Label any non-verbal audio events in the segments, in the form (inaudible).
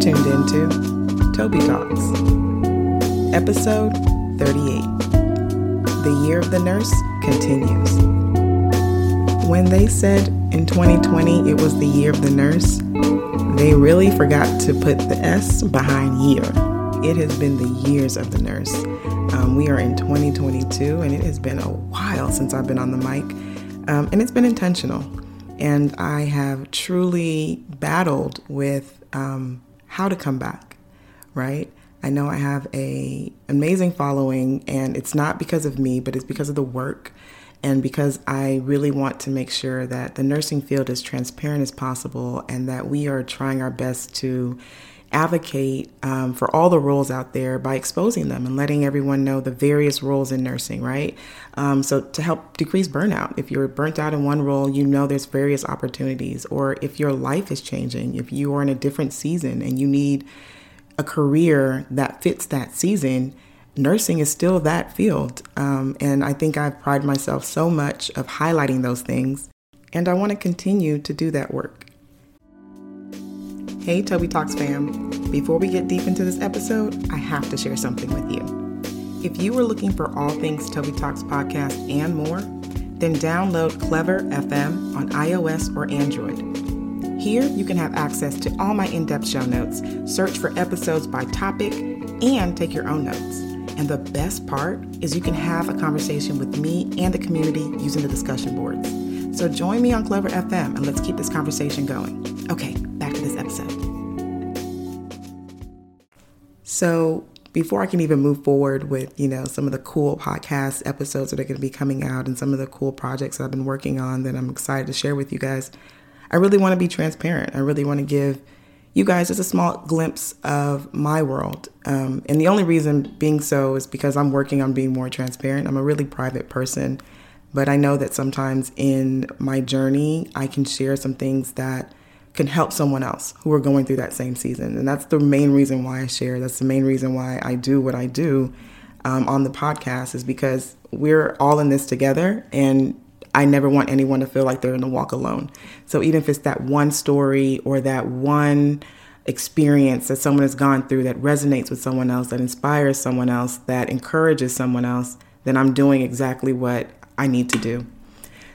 tuned into Toby Talks, episode 38. The Year of the Nurse continues. When they said in 2020 it was the Year of the Nurse, they really forgot to put the S behind year. It has been the years of the nurse. Um, we are in 2022, and it has been a while since I've been on the mic, um, and it's been intentional. And I have truly battled with um, how to come back, right? I know I have a amazing following and it's not because of me, but it's because of the work and because I really want to make sure that the nursing field is transparent as possible and that we are trying our best to advocate um, for all the roles out there by exposing them and letting everyone know the various roles in nursing, right? Um, so to help decrease burnout, if you're burnt out in one role, you know there's various opportunities. Or if your life is changing, if you are in a different season and you need a career that fits that season, nursing is still that field. Um, and I think I've prided myself so much of highlighting those things, and I want to continue to do that work. Hey, Toby Talks fam. Before we get deep into this episode, I have to share something with you. If you are looking for all things Toby Talks podcast and more, then download Clever FM on iOS or Android. Here, you can have access to all my in depth show notes, search for episodes by topic, and take your own notes. And the best part is you can have a conversation with me and the community using the discussion boards. So join me on Clever FM and let's keep this conversation going. Okay, this episode. So, before I can even move forward with, you know, some of the cool podcast episodes that are going to be coming out and some of the cool projects that I've been working on that I'm excited to share with you guys, I really want to be transparent. I really want to give you guys just a small glimpse of my world. Um, and the only reason being so is because I'm working on being more transparent. I'm a really private person, but I know that sometimes in my journey, I can share some things that can help someone else who are going through that same season. And that's the main reason why I share. That's the main reason why I do what I do um, on the podcast, is because we're all in this together. And I never want anyone to feel like they're in the walk alone. So even if it's that one story or that one experience that someone has gone through that resonates with someone else, that inspires someone else, that encourages someone else, then I'm doing exactly what I need to do.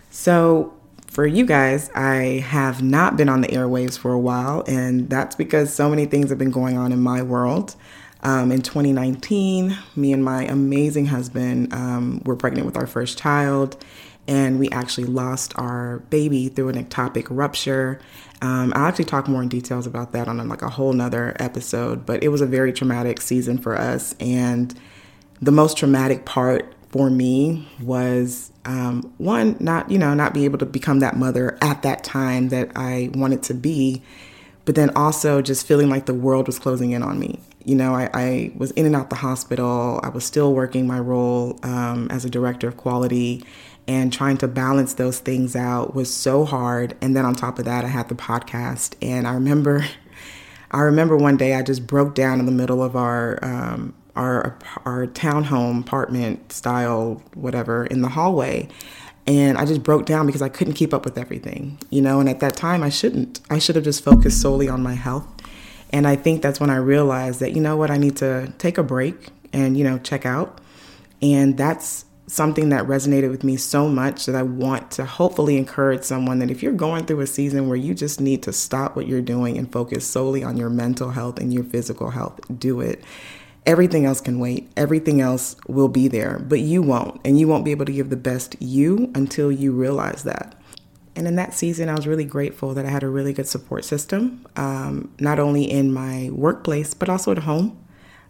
So for you guys, I have not been on the airwaves for a while, and that's because so many things have been going on in my world. Um, in 2019, me and my amazing husband um, were pregnant with our first child, and we actually lost our baby through an ectopic rupture. Um, I'll actually talk more in details about that on like a whole nother episode, but it was a very traumatic season for us. And the most traumatic part for me was um, one, not you know, not be able to become that mother at that time that I wanted to be, but then also just feeling like the world was closing in on me. You know, I, I was in and out the hospital. I was still working my role um, as a director of quality, and trying to balance those things out was so hard. And then on top of that, I had the podcast, and I remember, (laughs) I remember one day I just broke down in the middle of our um, our our townhome apartment style whatever in the hallway and I just broke down because I couldn't keep up with everything, you know, and at that time I shouldn't. I should have just focused solely on my health. And I think that's when I realized that you know what, I need to take a break and you know, check out. And that's something that resonated with me so much that I want to hopefully encourage someone that if you're going through a season where you just need to stop what you're doing and focus solely on your mental health and your physical health, do it Everything else can wait. Everything else will be there, but you won't. And you won't be able to give the best you until you realize that. And in that season, I was really grateful that I had a really good support system, um, not only in my workplace, but also at home.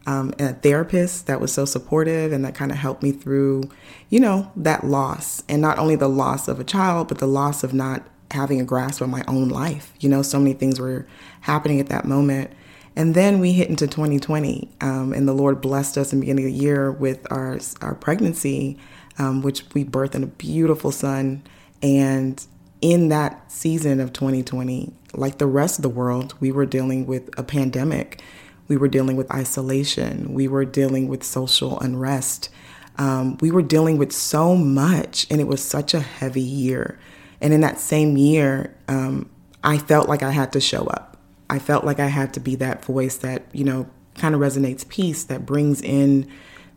Um, a therapist that was so supportive and that kind of helped me through, you know, that loss. And not only the loss of a child, but the loss of not having a grasp on my own life. You know, so many things were happening at that moment. And then we hit into 2020, um, and the Lord blessed us in the beginning of the year with our our pregnancy, um, which we birthed in a beautiful son. And in that season of 2020, like the rest of the world, we were dealing with a pandemic. We were dealing with isolation. We were dealing with social unrest. Um, we were dealing with so much, and it was such a heavy year. And in that same year, um, I felt like I had to show up. I felt like I had to be that voice that, you know, kind of resonates peace, that brings in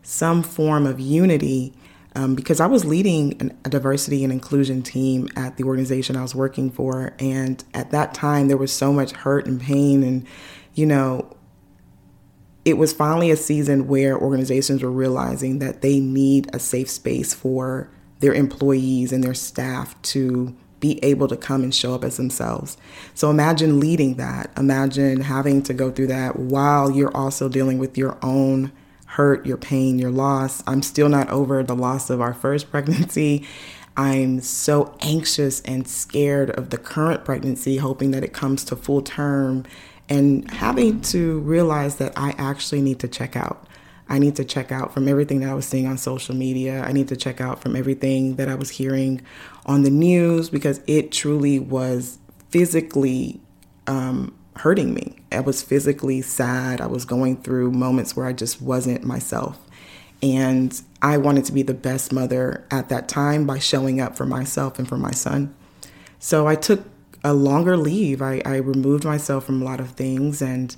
some form of unity. Um, because I was leading an, a diversity and inclusion team at the organization I was working for. And at that time, there was so much hurt and pain. And, you know, it was finally a season where organizations were realizing that they need a safe space for their employees and their staff to be able to come and show up as themselves. So imagine leading that. Imagine having to go through that while you're also dealing with your own hurt, your pain, your loss. I'm still not over the loss of our first (laughs) pregnancy. I'm so anxious and scared of the current pregnancy, hoping that it comes to full term and having to realize that I actually need to check out. I need to check out from everything that I was seeing on social media. I need to check out from everything that I was hearing on the news because it truly was physically um, hurting me. I was physically sad. I was going through moments where I just wasn't myself. And I wanted to be the best mother at that time by showing up for myself and for my son. So I took a longer leave. I, I removed myself from a lot of things and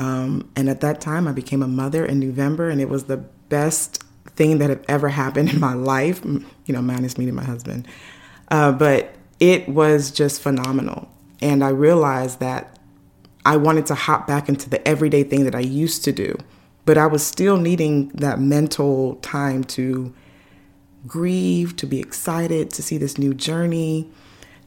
um, and at that time, I became a mother in November, and it was the best thing that had ever happened in my life. You know, minus meeting my husband, uh, but it was just phenomenal. And I realized that I wanted to hop back into the everyday thing that I used to do, but I was still needing that mental time to grieve, to be excited, to see this new journey,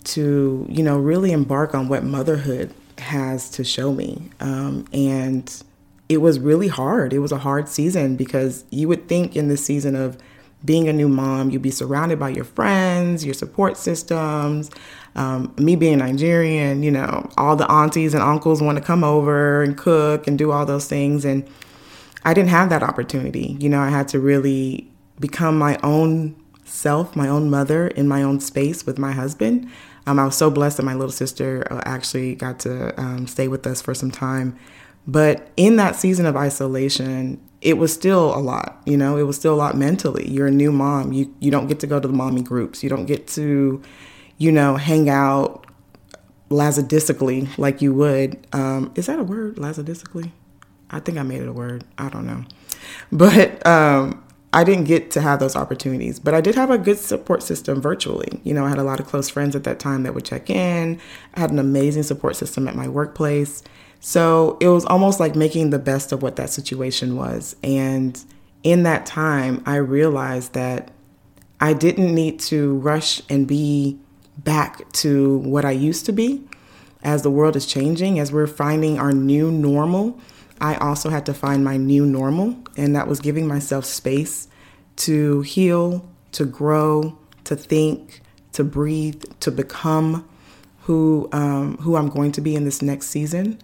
to, you know, really embark on what motherhood has to show me. Um, and it was really hard. It was a hard season because you would think in this season of being a new mom, you'd be surrounded by your friends, your support systems. Um, me being Nigerian, you know, all the aunties and uncles want to come over and cook and do all those things. And I didn't have that opportunity. You know, I had to really become my own self, my own mother in my own space with my husband. Um, I was so blessed that my little sister uh, actually got to um, stay with us for some time. But in that season of isolation, it was still a lot. You know, it was still a lot mentally. You're a new mom. You you don't get to go to the mommy groups. You don't get to, you know, hang out lazadisically like you would. Um, is that a word? Lazadisically? I think I made it a word. I don't know. But um, I didn't get to have those opportunities, but I did have a good support system virtually. You know, I had a lot of close friends at that time that would check in. I had an amazing support system at my workplace. So it was almost like making the best of what that situation was. And in that time, I realized that I didn't need to rush and be back to what I used to be as the world is changing, as we're finding our new normal. I also had to find my new normal, and that was giving myself space to heal, to grow, to think, to breathe, to become who um, who I'm going to be in this next season.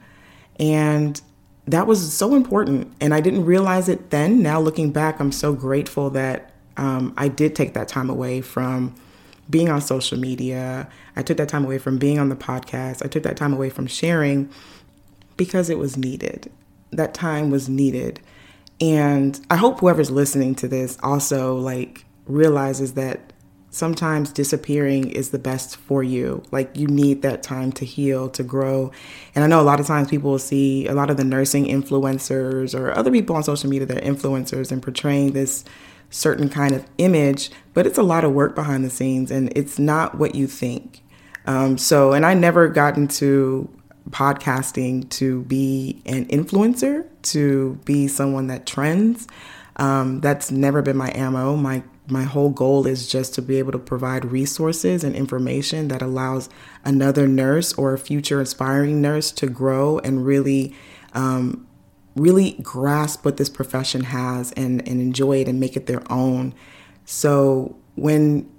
And that was so important. And I didn't realize it then. Now looking back, I'm so grateful that um, I did take that time away from being on social media. I took that time away from being on the podcast. I took that time away from sharing because it was needed that time was needed. And I hope whoever's listening to this also like realizes that sometimes disappearing is the best for you. Like you need that time to heal, to grow. And I know a lot of times people will see a lot of the nursing influencers or other people on social media that are influencers and portraying this certain kind of image, but it's a lot of work behind the scenes and it's not what you think. Um, so, and I never got into podcasting to be an influencer, to be someone that trends. Um, that's never been my ammo. My my whole goal is just to be able to provide resources and information that allows another nurse or a future inspiring nurse to grow and really um, really grasp what this profession has and, and enjoy it and make it their own. So when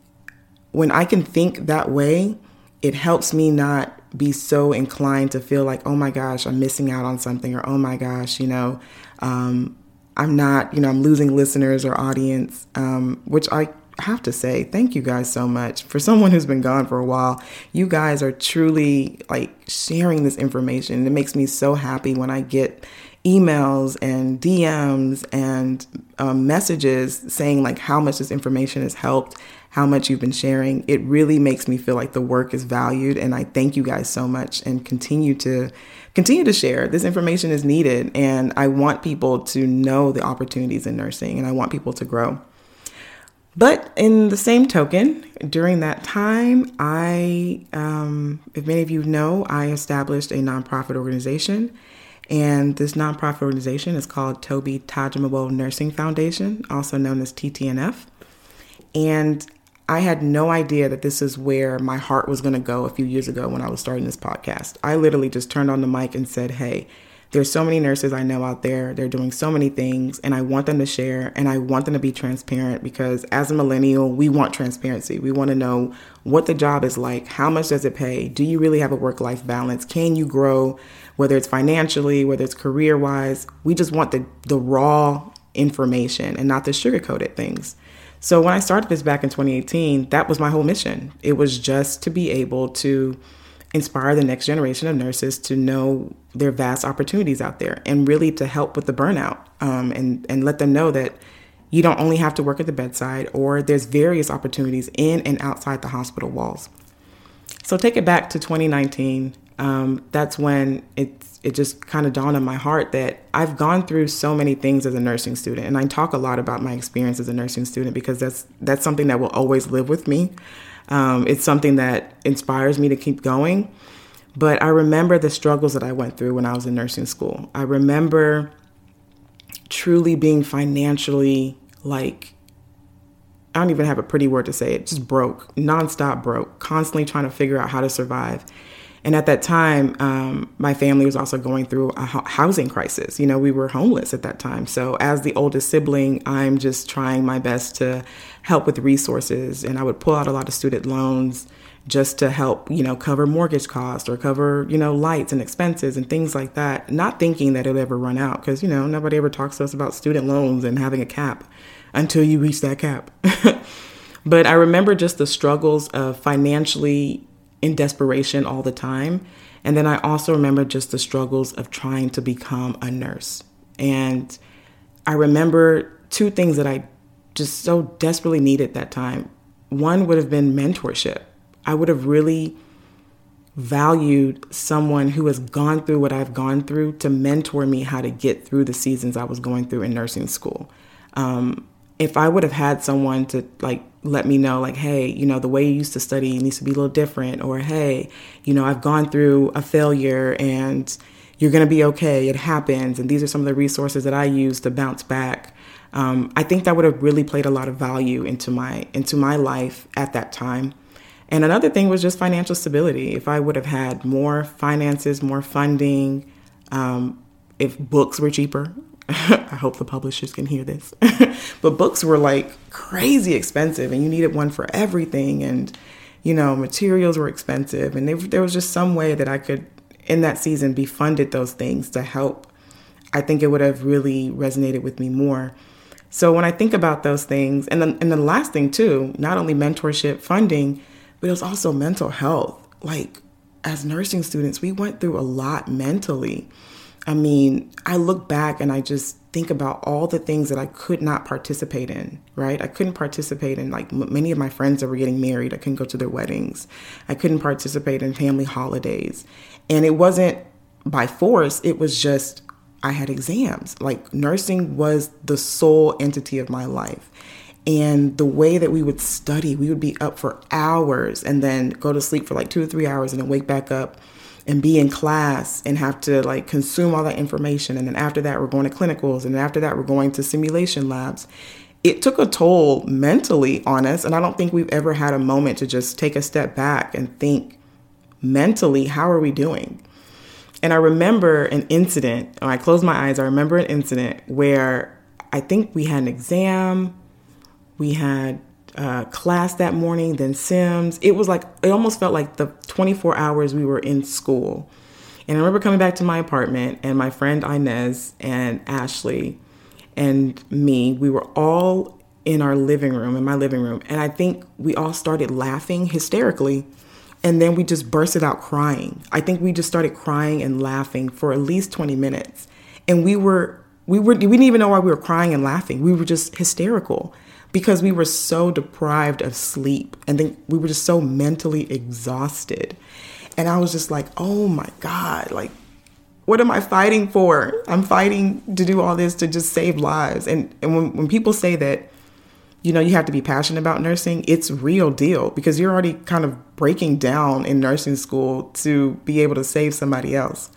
when I can think that way, it helps me not be so inclined to feel like, oh my gosh, I'm missing out on something, or oh my gosh, you know, um, I'm not, you know, I'm losing listeners or audience, um, which I have to say, thank you guys so much. For someone who's been gone for a while, you guys are truly like sharing this information. It makes me so happy when I get emails and DMs and um, messages saying like how much this information has helped, how much you've been sharing. It really makes me feel like the work is valued, and I thank you guys so much and continue to continue to share. This information is needed, and I want people to know the opportunities in nursing, and I want people to grow. But in the same token, during that time, I, um, if many of you know, I established a nonprofit organization. And this nonprofit organization is called Toby Tajimabo Nursing Foundation, also known as TTNF. And I had no idea that this is where my heart was going to go a few years ago when I was starting this podcast. I literally just turned on the mic and said, Hey, there's so many nurses I know out there. They're doing so many things, and I want them to share and I want them to be transparent because as a millennial, we want transparency. We want to know what the job is like, how much does it pay? Do you really have a work life balance? Can you grow, whether it's financially, whether it's career wise? We just want the, the raw information and not the sugar coated things. So when I started this back in 2018, that was my whole mission. It was just to be able to inspire the next generation of nurses to know their vast opportunities out there and really to help with the burnout um, and, and let them know that you don't only have to work at the bedside or there's various opportunities in and outside the hospital walls. So take it back to 2019. Um, that's when it it just kind of dawned on my heart that I've gone through so many things as a nursing student, and I talk a lot about my experience as a nursing student because that's that's something that will always live with me. Um, it's something that inspires me to keep going. But I remember the struggles that I went through when I was in nursing school. I remember truly being financially like, I don't even have a pretty word to say it, just broke, nonstop broke, constantly trying to figure out how to survive. And at that time, um, my family was also going through a housing crisis. You know, we were homeless at that time. So, as the oldest sibling, I'm just trying my best to help with resources. And I would pull out a lot of student loans just to help, you know, cover mortgage costs or cover, you know, lights and expenses and things like that, not thinking that it would ever run out because, you know, nobody ever talks to us about student loans and having a cap until you reach that cap. (laughs) but I remember just the struggles of financially in desperation all the time. And then I also remember just the struggles of trying to become a nurse. And I remember two things that I just so desperately needed that time. One would have been mentorship. I would have really valued someone who has gone through what I've gone through to mentor me how to get through the seasons I was going through in nursing school. Um, if I would have had someone to like let me know, like, hey, you know, the way you used to study needs to be a little different, or hey, you know, I've gone through a failure and you're going to be okay. It happens. And these are some of the resources that I use to bounce back. Um, I think that would have really played a lot of value into my into my life at that time. And another thing was just financial stability. If I would have had more finances, more funding, um, if books were cheaper, (laughs) I hope the publishers can hear this. (laughs) but books were like crazy expensive, and you needed one for everything. And, you know, materials were expensive. And they, there was just some way that I could, in that season, be funded those things to help. I think it would have really resonated with me more. So when I think about those things, and then, and the last thing too, not only mentorship, funding, but it was also mental health. Like as nursing students, we went through a lot mentally. I mean, I look back and I just think about all the things that I could not participate in, right? I couldn't participate in like m- many of my friends that were getting married. I couldn't go to their weddings. I couldn't participate in family holidays. And it wasn't by force, it was just I had exams. Like nursing was the sole entity of my life. And the way that we would study, we would be up for hours and then go to sleep for like two or three hours and then wake back up and be in class and have to like consume all that information. And then after that, we're going to clinicals. And after that, we're going to simulation labs. It took a toll mentally on us. And I don't think we've ever had a moment to just take a step back and think mentally, how are we doing? And I remember an incident, when I close my eyes, I remember an incident where I think we had an exam, we had uh, class that morning, then Sims. It was like, it almost felt like the 24 hours we were in school. And I remember coming back to my apartment, and my friend Inez and Ashley and me, we were all in our living room, in my living room. And I think we all started laughing hysterically. And then we just bursted out crying. I think we just started crying and laughing for at least 20 minutes. And we were, we were, we didn't even know why we were crying and laughing. We were just hysterical because we were so deprived of sleep and then we were just so mentally exhausted. And I was just like, oh my God, like, what am I fighting for? I'm fighting to do all this to just save lives. And, and when, when people say that, you know, you have to be passionate about nursing, it's real deal because you're already kind of breaking down in nursing school to be able to save somebody else.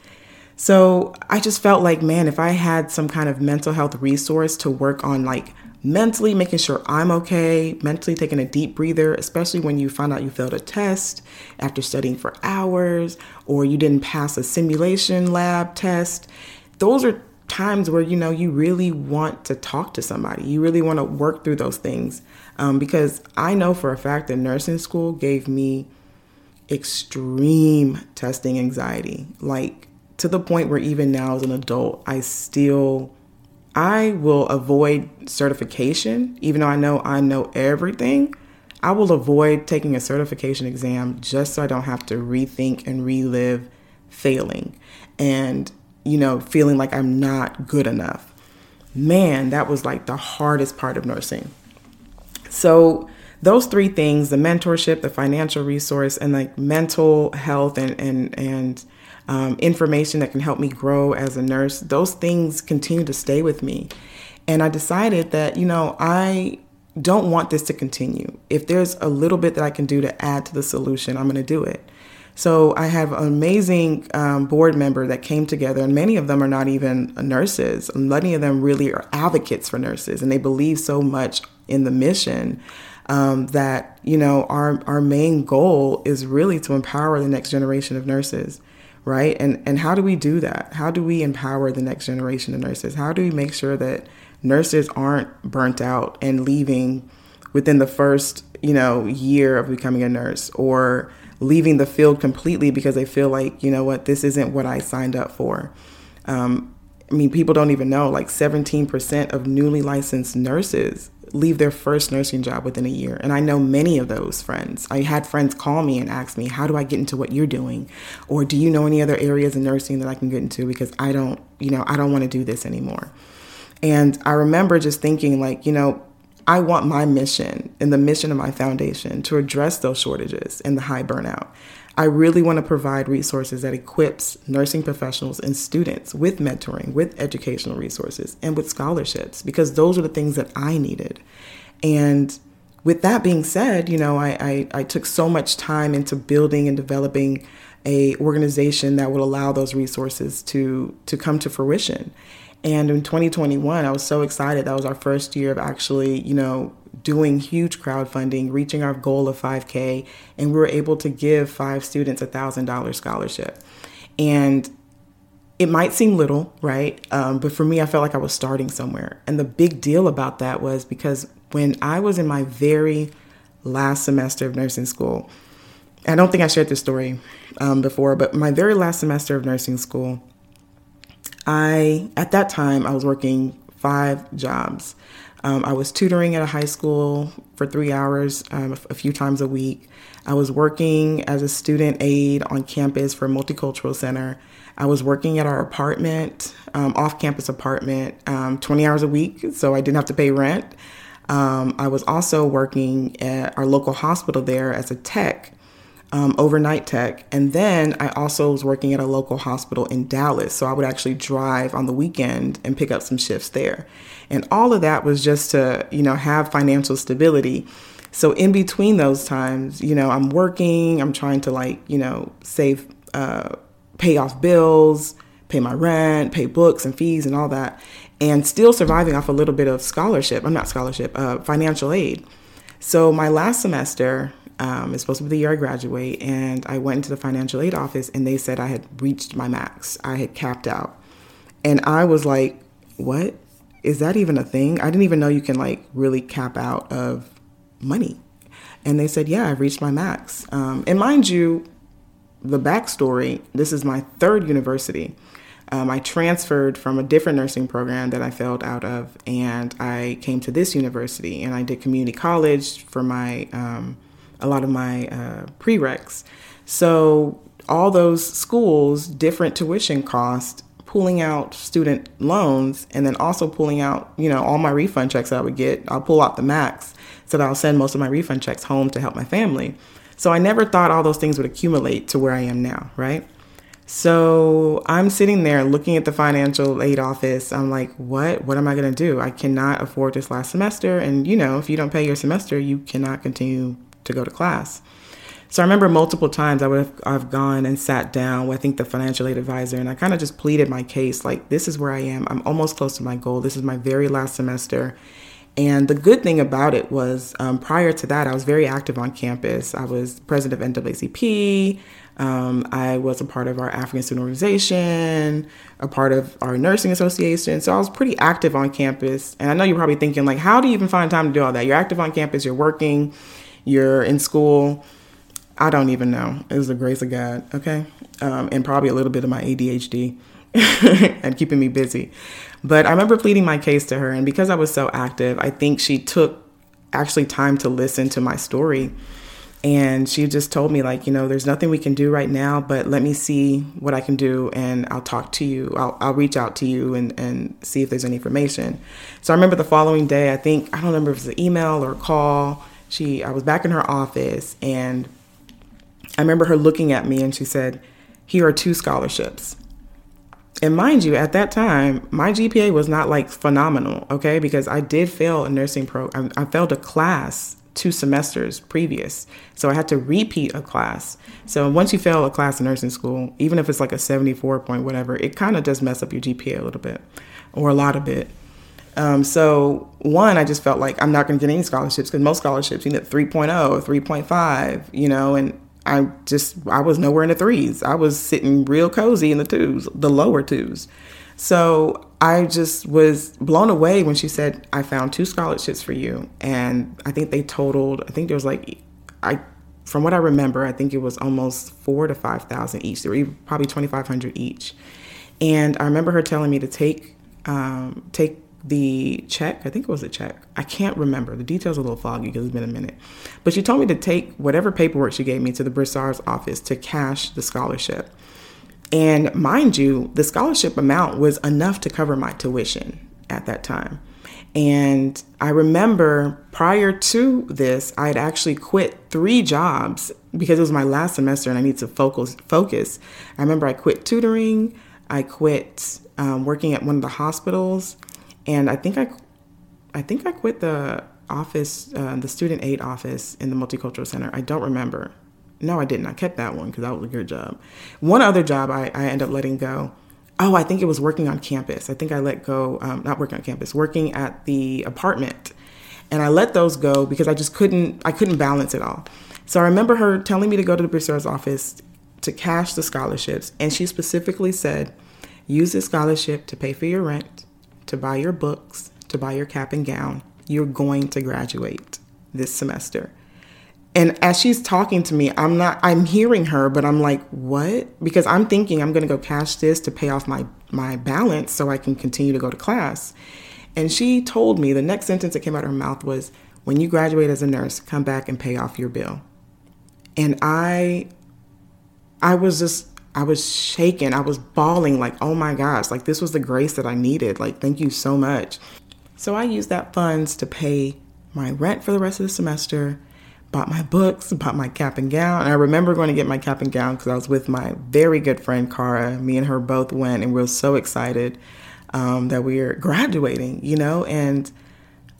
So I just felt like, man, if I had some kind of mental health resource to work on like mentally making sure I'm okay, mentally taking a deep breather, especially when you find out you failed a test after studying for hours or you didn't pass a simulation lab test. Those are times where you know you really want to talk to somebody. You really want to work through those things um, because I know for a fact that nursing school gave me extreme testing anxiety, like to the point where even now as an adult, I still I will avoid certification, even though I know I know everything. I will avoid taking a certification exam just so I don't have to rethink and relive failing and, you know, feeling like I'm not good enough. Man, that was like the hardest part of nursing. So, those three things the mentorship, the financial resource, and like mental health and, and, and um, information that can help me grow as a nurse, those things continue to stay with me. And I decided that, you know, I don't want this to continue. If there's a little bit that I can do to add to the solution, I'm going to do it. So I have an amazing um, board member that came together, and many of them are not even nurses. Many of them really are advocates for nurses, and they believe so much in the mission um, that you know our our main goal is really to empower the next generation of nurses right? And and how do we do that? How do we empower the next generation of nurses? How do we make sure that nurses aren't burnt out and leaving within the first, you know, year of becoming a nurse or leaving the field completely because they feel like, you know what, this isn't what I signed up for. Um, I mean, people don't even know like 17% of newly licensed nurses leave their first nursing job within a year. And I know many of those friends. I had friends call me and ask me, How do I get into what you're doing? Or do you know any other areas in nursing that I can get into? Because I don't, you know, I don't want to do this anymore. And I remember just thinking, like, you know, I want my mission and the mission of my foundation to address those shortages and the high burnout. I really want to provide resources that equips nursing professionals and students with mentoring, with educational resources, and with scholarships because those are the things that I needed. And with that being said, you know, I, I, I took so much time into building and developing a organization that would allow those resources to to come to fruition. And in 2021, I was so excited. That was our first year of actually, you know, doing huge crowdfunding, reaching our goal of 5K, and we were able to give five students a $1,000 scholarship. And it might seem little, right? Um, but for me, I felt like I was starting somewhere. And the big deal about that was because when I was in my very last semester of nursing school, I don't think I shared this story um, before, but my very last semester of nursing school, I, at that time, I was working five jobs. Um, I was tutoring at a high school for three hours um, a few times a week. I was working as a student aide on campus for multicultural center. I was working at our apartment, um, off campus apartment, um, 20 hours a week, so I didn't have to pay rent. Um, I was also working at our local hospital there as a tech um, overnight tech. And then I also was working at a local hospital in Dallas. So I would actually drive on the weekend and pick up some shifts there. And all of that was just to, you know, have financial stability. So in between those times, you know, I'm working, I'm trying to like, you know, save, uh, pay off bills, pay my rent, pay books and fees and all that, and still surviving off a little bit of scholarship. I'm not scholarship, uh, financial aid. So my last semester, um, it's supposed to be the year I graduate, and I went into the financial aid office, and they said I had reached my max. I had capped out, and I was like, "What? Is that even a thing? I didn't even know you can like really cap out of money." And they said, "Yeah, I've reached my max." Um, and mind you, the backstory: this is my third university. Um, I transferred from a different nursing program that I failed out of, and I came to this university, and I did community college for my um, a lot of my uh, prereqs. So all those schools, different tuition cost, pulling out student loans and then also pulling out, you know, all my refund checks that I would get. I'll pull out the max so that I'll send most of my refund checks home to help my family. So I never thought all those things would accumulate to where I am now, right? So I'm sitting there looking at the financial aid office. I'm like, what? What am I going to do? I cannot afford this last semester. And, you know, if you don't pay your semester, you cannot continue to go to class. So I remember multiple times I would have I've gone and sat down with I think the financial aid advisor and I kind of just pleaded my case like this is where I am. I'm almost close to my goal. This is my very last semester. And the good thing about it was um, prior to that, I was very active on campus. I was president of NAACP. Um, I was a part of our African student organization, a part of our nursing association. So I was pretty active on campus. And I know you're probably thinking, like, how do you even find time to do all that? You're active on campus, you're working, you're in school. I don't even know. It was the grace of God, okay? Um, and probably a little bit of my ADHD (laughs) and keeping me busy. But I remember pleading my case to her, and because I was so active, I think she took actually time to listen to my story. And she just told me, like, you know, there's nothing we can do right now, but let me see what I can do and I'll talk to you. I'll, I'll reach out to you and, and see if there's any information. So I remember the following day, I think, I don't remember if it was an email or a call. She, I was back in her office and I remember her looking at me and she said, Here are two scholarships. And mind you, at that time, my GPA was not like phenomenal, okay? Because I did fail a nursing program. I failed a class two semesters previous. So I had to repeat a class. So once you fail a class in nursing school, even if it's like a 74 point whatever, it kind of does mess up your GPA a little bit or a lot of it. Um, so one, I just felt like I'm not going to get any scholarships because most scholarships you get 3.0, 3.5, you know, and I just I was nowhere in the threes. I was sitting real cozy in the twos, the lower twos. So I just was blown away when she said, "I found two scholarships for you," and I think they totaled. I think there was like, I, from what I remember, I think it was almost four to five thousand each. They were probably twenty five hundred each, and I remember her telling me to take um, take the check. I think it was a check. I can't remember. The details are a little foggy because it's been a minute. But she told me to take whatever paperwork she gave me to the bursar's office to cash the scholarship. And mind you, the scholarship amount was enough to cover my tuition at that time. And I remember prior to this, I had actually quit three jobs because it was my last semester and I need to focus. Focus. I remember I quit tutoring. I quit um, working at one of the hospitals and I think I, I think I quit the office, uh, the student aid office in the multicultural center. I don't remember. No, I didn't. I kept that one because that was a good job. One other job I, I ended up letting go. Oh, I think it was working on campus. I think I let go, um, not working on campus, working at the apartment, and I let those go because I just couldn't. I couldn't balance it all. So I remember her telling me to go to the bursar's office to cash the scholarships, and she specifically said, "Use this scholarship to pay for your rent, to buy your books, to buy your cap and gown. You're going to graduate this semester. And as she's talking to me, I'm not I'm hearing her, but I'm like, "What?" Because I'm thinking I'm going to go cash this to pay off my my balance so I can continue to go to class. And she told me the next sentence that came out of her mouth was, "When you graduate as a nurse, come back and pay off your bill." And I I was just I was shaking. I was bawling, like, oh my gosh, like this was the grace that I needed. Like, thank you so much. So I used that funds to pay my rent for the rest of the semester, bought my books, bought my cap and gown. And I remember going to get my cap and gown because I was with my very good friend Cara. Me and her both went, and we were so excited um, that we were graduating, you know? And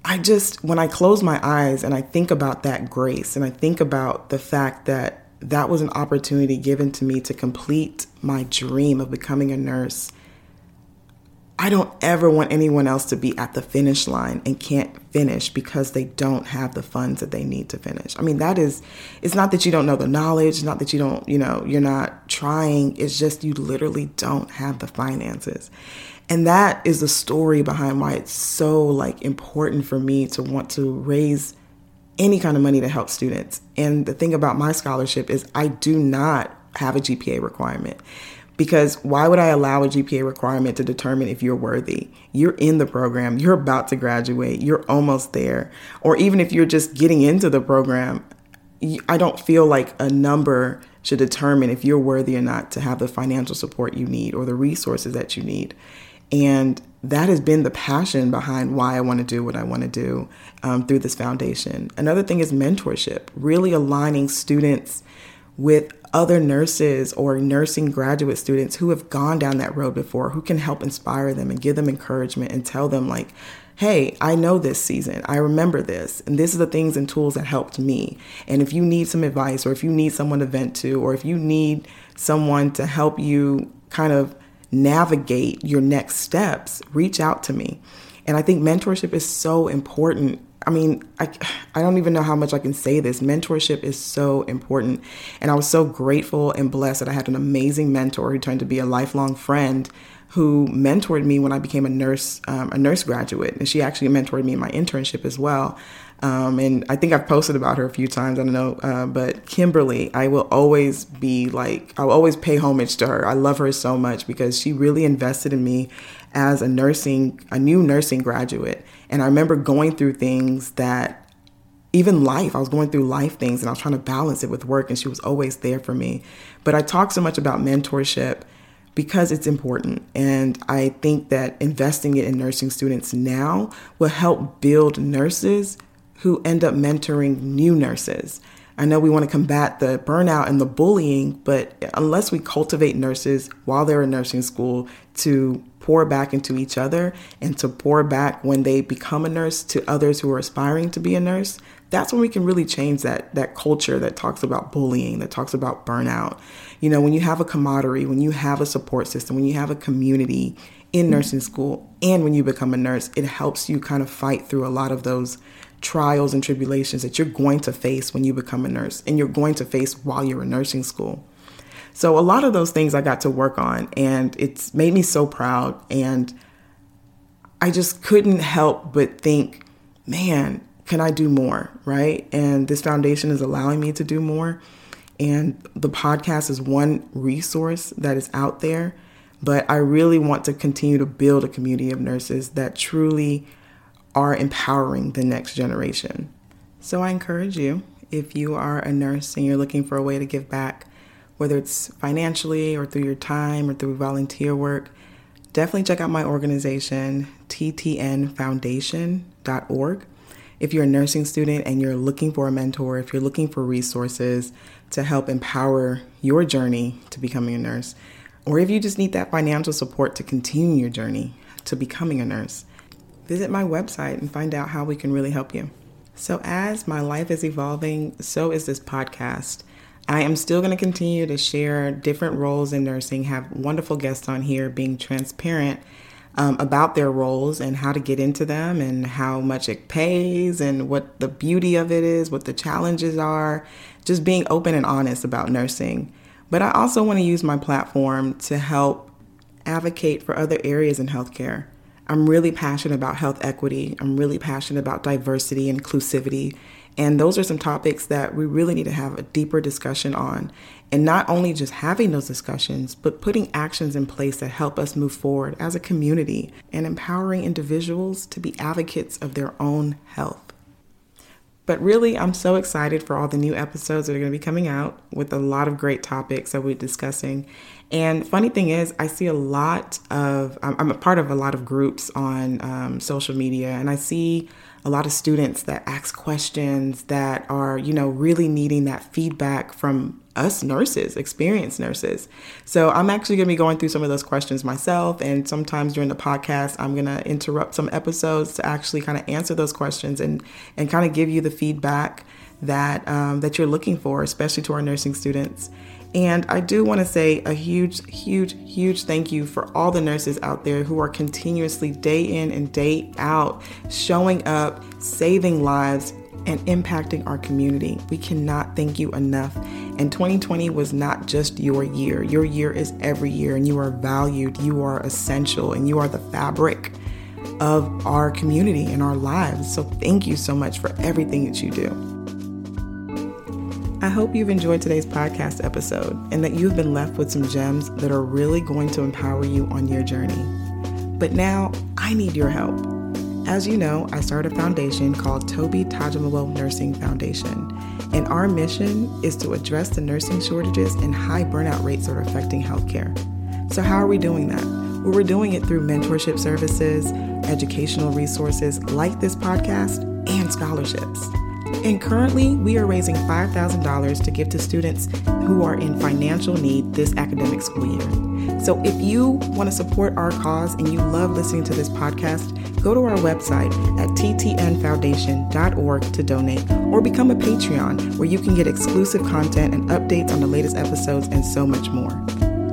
I just, when I close my eyes and I think about that grace and I think about the fact that that was an opportunity given to me to complete my dream of becoming a nurse. I don't ever want anyone else to be at the finish line and can't finish because they don't have the funds that they need to finish. I mean, that is, it's not that you don't know the knowledge, not that you don't, you know, you're not trying. It's just you literally don't have the finances. And that is the story behind why it's so like important for me to want to raise any kind of money to help students. And the thing about my scholarship is I do not have a GPA requirement. Because why would I allow a GPA requirement to determine if you're worthy? You're in the program, you're about to graduate, you're almost there. Or even if you're just getting into the program, I don't feel like a number should determine if you're worthy or not to have the financial support you need or the resources that you need. And that has been the passion behind why I want to do what I want to do um, through this foundation. Another thing is mentorship, really aligning students with other nurses or nursing graduate students who have gone down that road before, who can help inspire them and give them encouragement and tell them, like, hey, I know this season. I remember this. And this is the things and tools that helped me. And if you need some advice or if you need someone to vent to or if you need someone to help you kind of navigate your next steps, reach out to me. And I think mentorship is so important. I mean, I, I don't even know how much I can say this. Mentorship is so important. And I was so grateful and blessed that I had an amazing mentor who turned to be a lifelong friend who mentored me when I became a nurse, um, a nurse graduate. And she actually mentored me in my internship as well. Um, and I think I've posted about her a few times. I don't know, uh, but Kimberly, I will always be like, I'll always pay homage to her. I love her so much because she really invested in me as a nursing, a new nursing graduate. And I remember going through things that even life, I was going through life things and I was trying to balance it with work, and she was always there for me. But I talk so much about mentorship because it's important. And I think that investing it in nursing students now will help build nurses who end up mentoring new nurses. I know we want to combat the burnout and the bullying, but unless we cultivate nurses while they're in nursing school to pour back into each other and to pour back when they become a nurse to others who are aspiring to be a nurse, that's when we can really change that that culture that talks about bullying, that talks about burnout. You know, when you have a camaraderie, when you have a support system, when you have a community in nursing school and when you become a nurse, it helps you kind of fight through a lot of those trials and tribulations that you're going to face when you become a nurse and you're going to face while you're in nursing school. So, a lot of those things I got to work on, and it's made me so proud. And I just couldn't help but think, man, can I do more? Right. And this foundation is allowing me to do more. And the podcast is one resource that is out there. But I really want to continue to build a community of nurses that truly are empowering the next generation. So I encourage you, if you are a nurse and you're looking for a way to give back, whether it's financially or through your time or through volunteer work, definitely check out my organization, ttnfoundation.org. If you're a nursing student and you're looking for a mentor, if you're looking for resources to help empower your journey to becoming a nurse, or if you just need that financial support to continue your journey to becoming a nurse, visit my website and find out how we can really help you. So, as my life is evolving, so is this podcast. I am still going to continue to share different roles in nursing, have wonderful guests on here being transparent um, about their roles and how to get into them and how much it pays and what the beauty of it is, what the challenges are, just being open and honest about nursing. But I also want to use my platform to help advocate for other areas in healthcare. I'm really passionate about health equity. I'm really passionate about diversity, inclusivity. And those are some topics that we really need to have a deeper discussion on. And not only just having those discussions, but putting actions in place that help us move forward as a community and empowering individuals to be advocates of their own health. But really, I'm so excited for all the new episodes that are going to be coming out with a lot of great topics that we're discussing. And funny thing is, I see a lot of, I'm a part of a lot of groups on um, social media, and I see a lot of students that ask questions that are, you know, really needing that feedback from us nurses, experienced nurses. So I'm actually going to be going through some of those questions myself. And sometimes during the podcast, I'm going to interrupt some episodes to actually kind of answer those questions and, and kind of give you the feedback that, um, that you're looking for, especially to our nursing students. And I do want to say a huge, huge, huge thank you for all the nurses out there who are continuously, day in and day out, showing up, saving lives, and impacting our community. We cannot thank you enough. And 2020 was not just your year, your year is every year, and you are valued, you are essential, and you are the fabric of our community and our lives. So, thank you so much for everything that you do. I hope you've enjoyed today's podcast episode and that you've been left with some gems that are really going to empower you on your journey. But now I need your help. As you know, I started a foundation called Toby Tajimalo Nursing Foundation, and our mission is to address the nursing shortages and high burnout rates that are affecting healthcare. So, how are we doing that? Well, we're doing it through mentorship services, educational resources like this podcast, and scholarships. And currently, we are raising $5,000 to give to students who are in financial need this academic school year. So if you want to support our cause and you love listening to this podcast, go to our website at ttnfoundation.org to donate or become a Patreon where you can get exclusive content and updates on the latest episodes and so much more.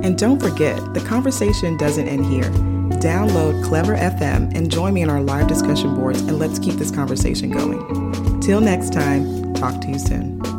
And don't forget, the conversation doesn't end here. Download Clever FM and join me in our live discussion boards and let's keep this conversation going. Till next time, talk to you soon.